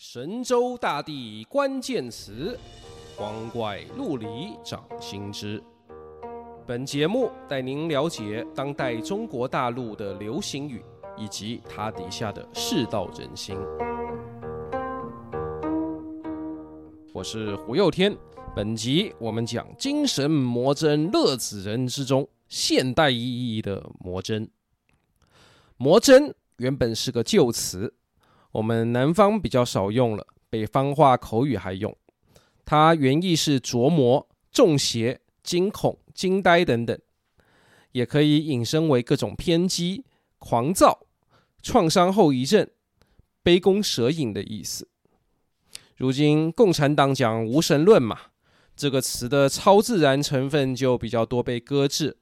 神州大地关键词，光怪陆离掌心之。本节目带您了解当代中国大陆的流行语，以及它底下的世道人心。我是胡又天，本集我们讲精神魔怔乐子人之中现代意义的魔针。魔针原本是个旧词。我们南方比较少用了，北方话口语还用。它原意是琢磨、中邪、惊恐、惊呆等等，也可以引申为各种偏激、狂躁、创伤后遗症、杯弓蛇影的意思。如今共产党讲无神论嘛，这个词的超自然成分就比较多被搁置。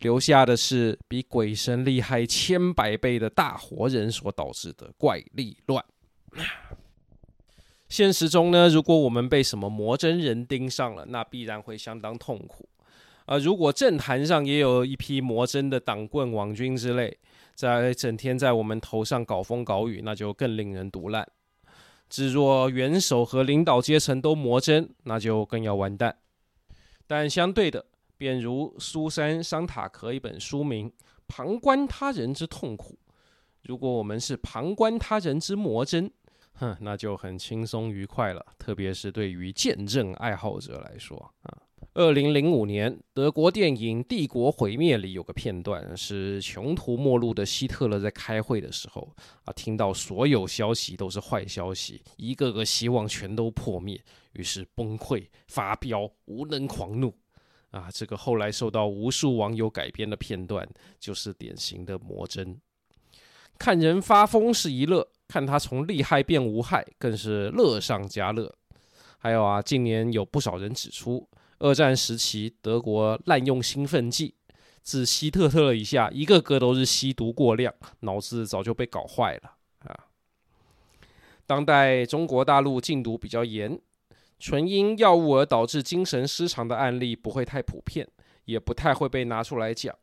留下的是比鬼神厉害千百倍的大活人所导致的怪力乱。现实中呢，如果我们被什么魔真人盯上了，那必然会相当痛苦。而如果政坛上也有一批魔真的党棍网军之类，在整天在我们头上搞风搞雨，那就更令人毒烂。只若元首和领导阶层都魔真，那就更要完蛋。但相对的，便如苏珊·桑塔克一本书名《旁观他人之痛苦》，如果我们是旁观他人之魔针，哼，那就很轻松愉快了。特别是对于见证爱好者来说啊。二零零五年，德国电影《帝国毁灭》里有个片段，是穷途末路的希特勒在开会的时候啊，听到所有消息都是坏消息，一个个希望全都破灭，于是崩溃、发飙、无能狂怒。啊，这个后来受到无数网友改编的片段，就是典型的魔针。看人发疯是一乐，看他从厉害变无害，更是乐上加乐。还有啊，近年有不少人指出，二战时期德国滥用兴奋剂，自希特勒以下，一个个都是吸毒过量，脑子早就被搞坏了啊。当代中国大陆禁毒比较严。纯因药物而导致精神失常的案例不会太普遍，也不太会被拿出来讲。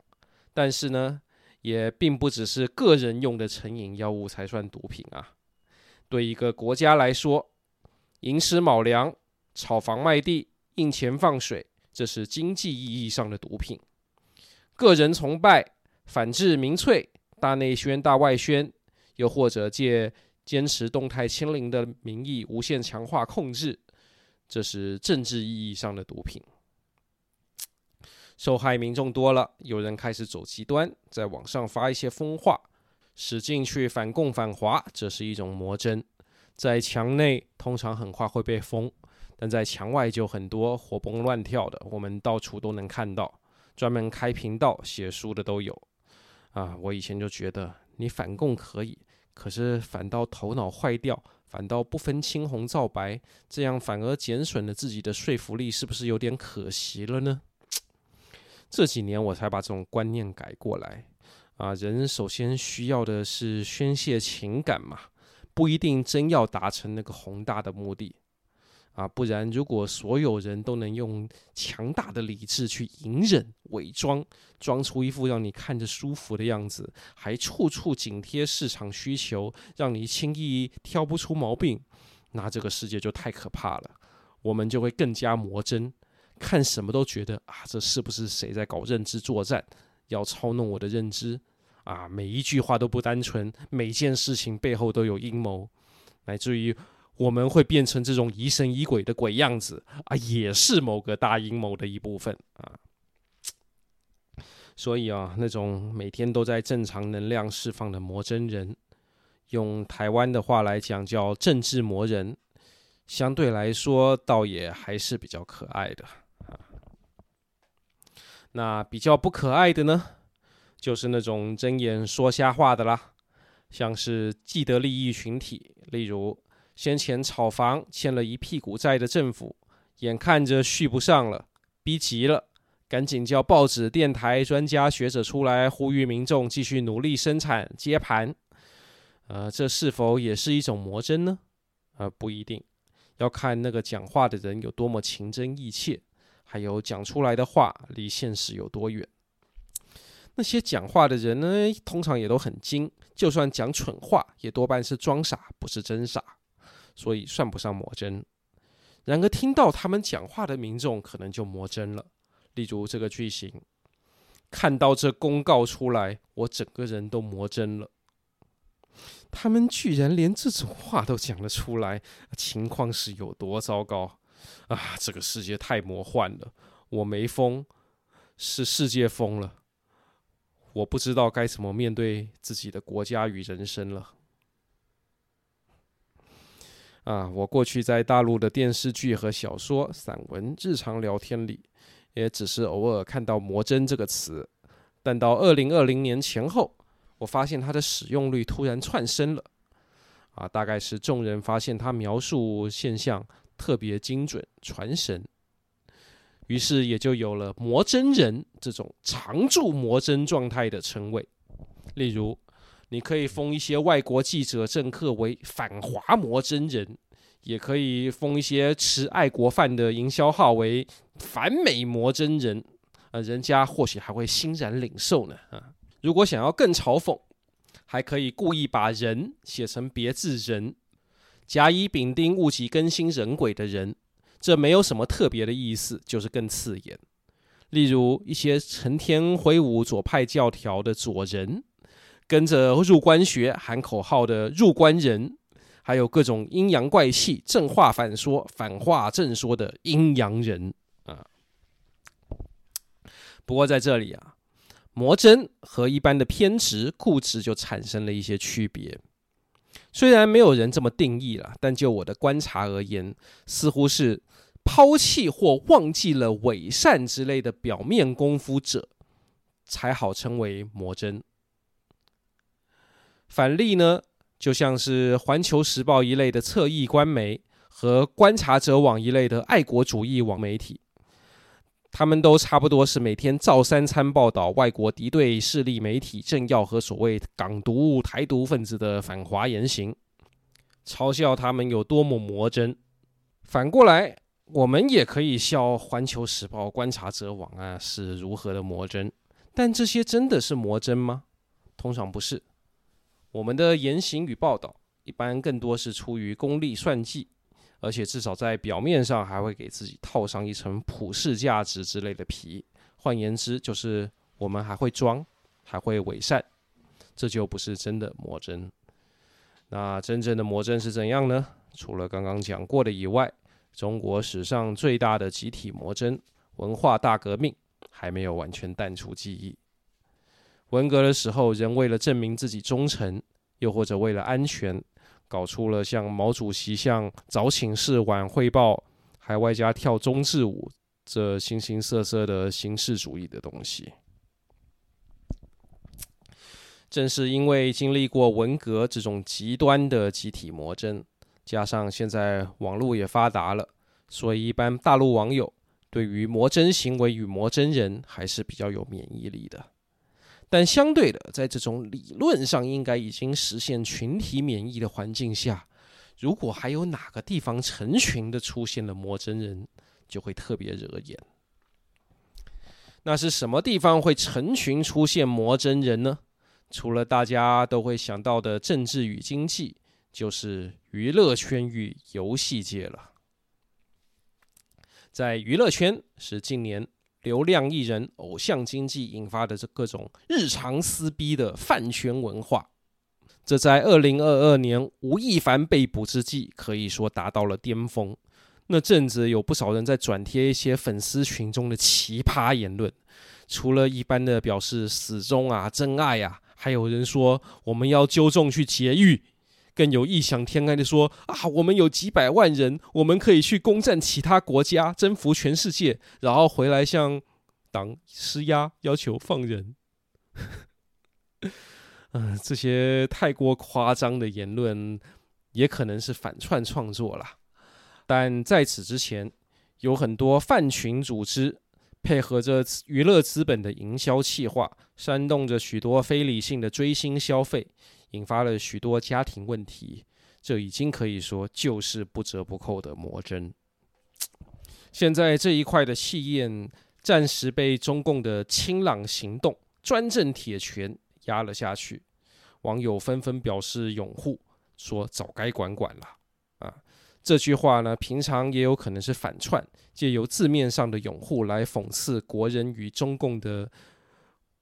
但是呢，也并不只是个人用的成瘾药物才算毒品啊。对一个国家来说，寅吃卯粮、炒房卖地、印钱放水，这是经济意义上的毒品。个人崇拜、反制民粹、大内宣、大外宣，又或者借坚持动态清零的名义无限强化控制。这是政治意义上的毒品，受害民众多了，有人开始走极端，在网上发一些疯话，使劲去反共反华，这是一种魔针。在墙内通常很快会被封，但在墙外就很多活蹦乱跳的，我们到处都能看到，专门开频道写书的都有。啊，我以前就觉得你反共可以，可是反倒头脑坏掉。反倒不分青红皂白，这样反而减损了自己的说服力，是不是有点可惜了呢？这几年我才把这种观念改过来啊，人首先需要的是宣泄情感嘛，不一定真要达成那个宏大的目的。啊，不然如果所有人都能用强大的理智去隐忍、伪装，装出一副让你看着舒服的样子，还处处紧贴市场需求，让你轻易挑不出毛病，那这个世界就太可怕了。我们就会更加魔怔，看什么都觉得啊，这是不是谁在搞认知作战，要操弄我的认知？啊，每一句话都不单纯，每件事情背后都有阴谋，乃至于。我们会变成这种疑神疑鬼的鬼样子啊，也是某个大阴谋的一部分啊。所以啊，那种每天都在正常能量释放的魔真人，用台湾的话来讲叫政治魔人，相对来说倒也还是比较可爱的啊。那比较不可爱的呢，就是那种睁眼说瞎话的啦，像是既得利益群体，例如。先前炒房欠了一屁股债的政府，眼看着续不上了，逼急了，赶紧叫报纸、电台、专家学者出来呼吁民众继续努力生产接盘。呃，这是否也是一种魔针呢？呃，不一定，要看那个讲话的人有多么情真意切，还有讲出来的话离现实有多远。那些讲话的人呢，通常也都很精，就算讲蠢话，也多半是装傻，不是真傻。所以算不上魔怔。然而，听到他们讲话的民众可能就魔怔了。例如这个句型，看到这公告出来，我整个人都魔怔了。他们居然连这种话都讲了出来，情况是有多糟糕啊！这个世界太魔幻了，我没疯，是世界疯了。我不知道该怎么面对自己的国家与人生了。啊，我过去在大陆的电视剧和小说、散文、日常聊天里，也只是偶尔看到“魔真”这个词，但到二零二零年前后。我发现它的使用率突然窜升了，啊，大概是众人发现它描述现象特别精准、传神，于是也就有了“魔真人”这种常驻魔真状态的称谓。例如，你可以封一些外国记者、政客为“反华魔真人”，也可以封一些持爱国范的营销号为“反美魔真人”，啊，人家或许还会欣然领受呢，啊。如果想要更嘲讽，还可以故意把人写成别字人，甲乙丙丁戊己庚辛壬癸的人，这没有什么特别的意思，就是更刺眼。例如一些成天挥舞左派教条的左人，跟着入关学喊口号的入关人，还有各种阴阳怪气、正话反说、反话正说的阴阳人啊。不过在这里啊。魔真和一般的偏执、固执就产生了一些区别。虽然没有人这么定义了，但就我的观察而言，似乎是抛弃或忘记了伪善之类的表面功夫者，才好称为魔真。反例呢，就像是《环球时报》一类的侧翼官媒和观察者网一类的爱国主义网媒体。他们都差不多是每天照三餐报道外国敌对势力媒体政要和所谓港独、台独分子的反华言行，嘲笑他们有多么魔真。反过来，我们也可以笑《环球时报》、观察者网啊是如何的魔真。但这些真的是魔真吗？通常不是。我们的言行与报道，一般更多是出于功利算计。而且至少在表面上还会给自己套上一层普世价值之类的皮，换言之，就是我们还会装，还会伪善，这就不是真的魔真。那真正的魔真是怎样呢？除了刚刚讲过的以外，中国史上最大的集体魔真——文化大革命，还没有完全淡出记忆。文革的时候，人为了证明自己忠诚，又或者为了安全。搞出了像毛主席像早请示晚汇报，还外加跳忠字舞这形形色色的形式主义的东西。正是因为经历过文革这种极端的集体魔真，加上现在网络也发达了，所以一般大陆网友对于魔真行为与魔真人还是比较有免疫力的。但相对的，在这种理论上应该已经实现群体免疫的环境下，如果还有哪个地方成群的出现了魔真人，就会特别惹眼。那是什么地方会成群出现魔真人呢？除了大家都会想到的政治与经济，就是娱乐圈与游戏界了。在娱乐圈，是近年。流量艺人、偶像经济引发的这各种日常撕逼的饭圈文化，这在二零二二年吴亦凡被捕之际，可以说达到了巅峰。那阵子有不少人在转贴一些粉丝群中的奇葩言论，除了一般的表示死忠啊、真爱啊，还有人说我们要揪众去劫狱。更有异想天开的说啊，我们有几百万人，我们可以去攻占其他国家，征服全世界，然后回来向党施压，要求放人。嗯、这些太过夸张的言论，也可能是反串创作啦。但在此之前，有很多饭群组织配合着娱乐资本的营销企划，煽动着许多非理性的追星消费。引发了许多家庭问题，这已经可以说就是不折不扣的魔针。现在这一块的气焰暂时被中共的清朗行动、专政铁拳压了下去，网友纷纷表示拥护，说早该管管了啊！这句话呢，平常也有可能是反串，借由字面上的拥护来讽刺国人与中共的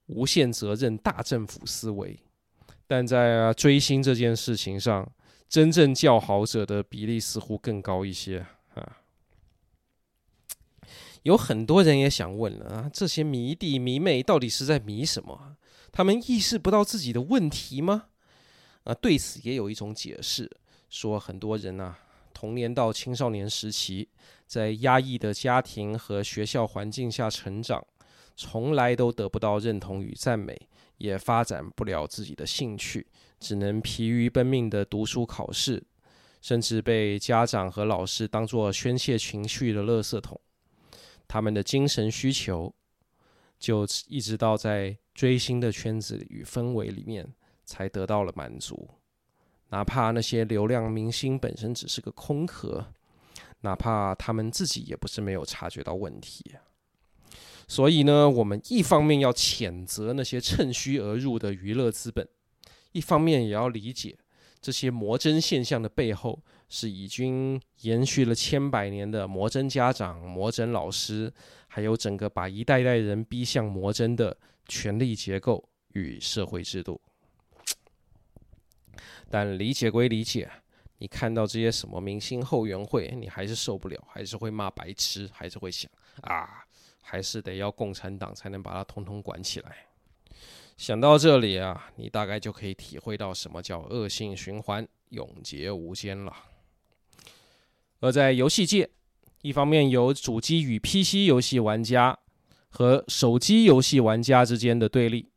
无限责任大政府思维。但在追星这件事情上，真正叫好者的比例似乎更高一些啊。有很多人也想问了啊，这些迷弟迷妹到底是在迷什么？他们意识不到自己的问题吗？啊，对此也有一种解释，说很多人啊。童年到青少年时期，在压抑的家庭和学校环境下成长，从来都得不到认同与赞美，也发展不了自己的兴趣，只能疲于奔命的读书考试，甚至被家长和老师当作宣泄情绪的垃圾桶。他们的精神需求，就一直到在追星的圈子与氛围里面，才得到了满足。哪怕那些流量明星本身只是个空壳，哪怕他们自己也不是没有察觉到问题。所以呢，我们一方面要谴责那些趁虚而入的娱乐资本，一方面也要理解这些魔怔现象的背后，是已经延续了千百年的魔怔家长、魔怔老师，还有整个把一代代人逼向魔怔的权力结构与社会制度。但理解归理解，你看到这些什么明星后援会，你还是受不了，还是会骂白痴，还是会想啊，还是得要共产党才能把它统统管起来。想到这里啊，你大概就可以体会到什么叫恶性循环，永结无间了。而在游戏界，一方面有主机与 PC 游戏玩家和手机游戏玩家之间的对立，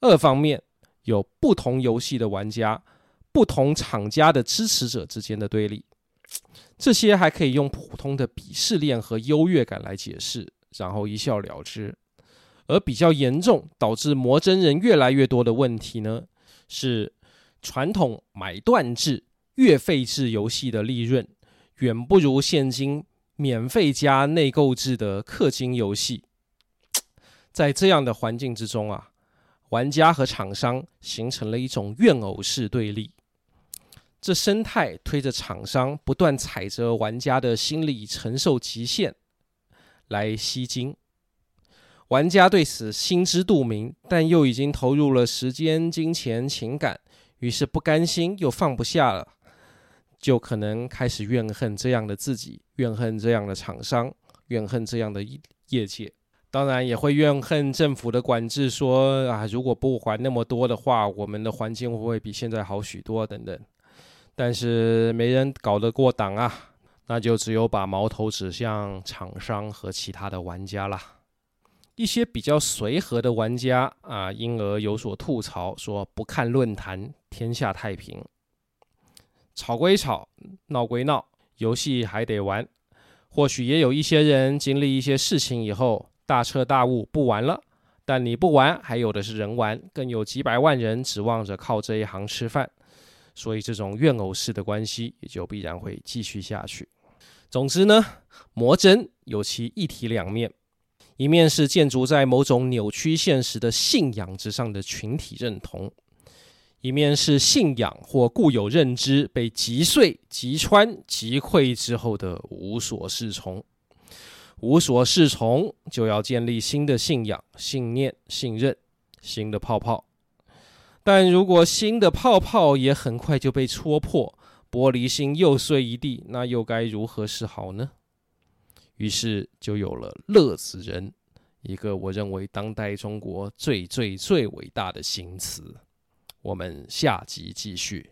二方面有不同游戏的玩家。不同厂家的支持者之间的对立，这些还可以用普通的鄙视链和优越感来解释，然后一笑了之。而比较严重，导致魔真人越来越多的问题呢，是传统买断制、月费制游戏的利润远不如现今免费加内购制的氪金游戏。在这样的环境之中啊，玩家和厂商形成了一种怨偶式对立。这生态推着厂商不断踩着玩家的心理承受极限来吸金，玩家对此心知肚明，但又已经投入了时间、金钱、情感，于是不甘心又放不下了，就可能开始怨恨这样的自己，怨恨这样的厂商，怨恨这样的业界，当然也会怨恨政府的管制，说啊，如果不还那么多的话，我们的环境会不会比现在好许多？等等。但是没人搞得过党啊，那就只有把矛头指向厂商和其他的玩家啦。一些比较随和的玩家啊，因而有所吐槽，说不看论坛，天下太平。吵归吵，闹归闹，游戏还得玩。或许也有一些人经历一些事情以后，大彻大悟，不玩了。但你不玩，还有的是人玩，更有几百万人指望着靠这一行吃饭。所以，这种怨偶式的关系也就必然会继续下去。总之呢，魔针有其一体两面，一面是建筑在某种扭曲现实的信仰之上的群体认同，一面是信仰或固有认知被击碎、击穿、击溃之后的无所适从。无所适从，就要建立新的信仰、信念、信任、新的泡泡。但如果新的泡泡也很快就被戳破，玻璃心又碎一地，那又该如何是好呢？于是就有了乐子人，一个我认为当代中国最最最伟大的新词。我们下集继续。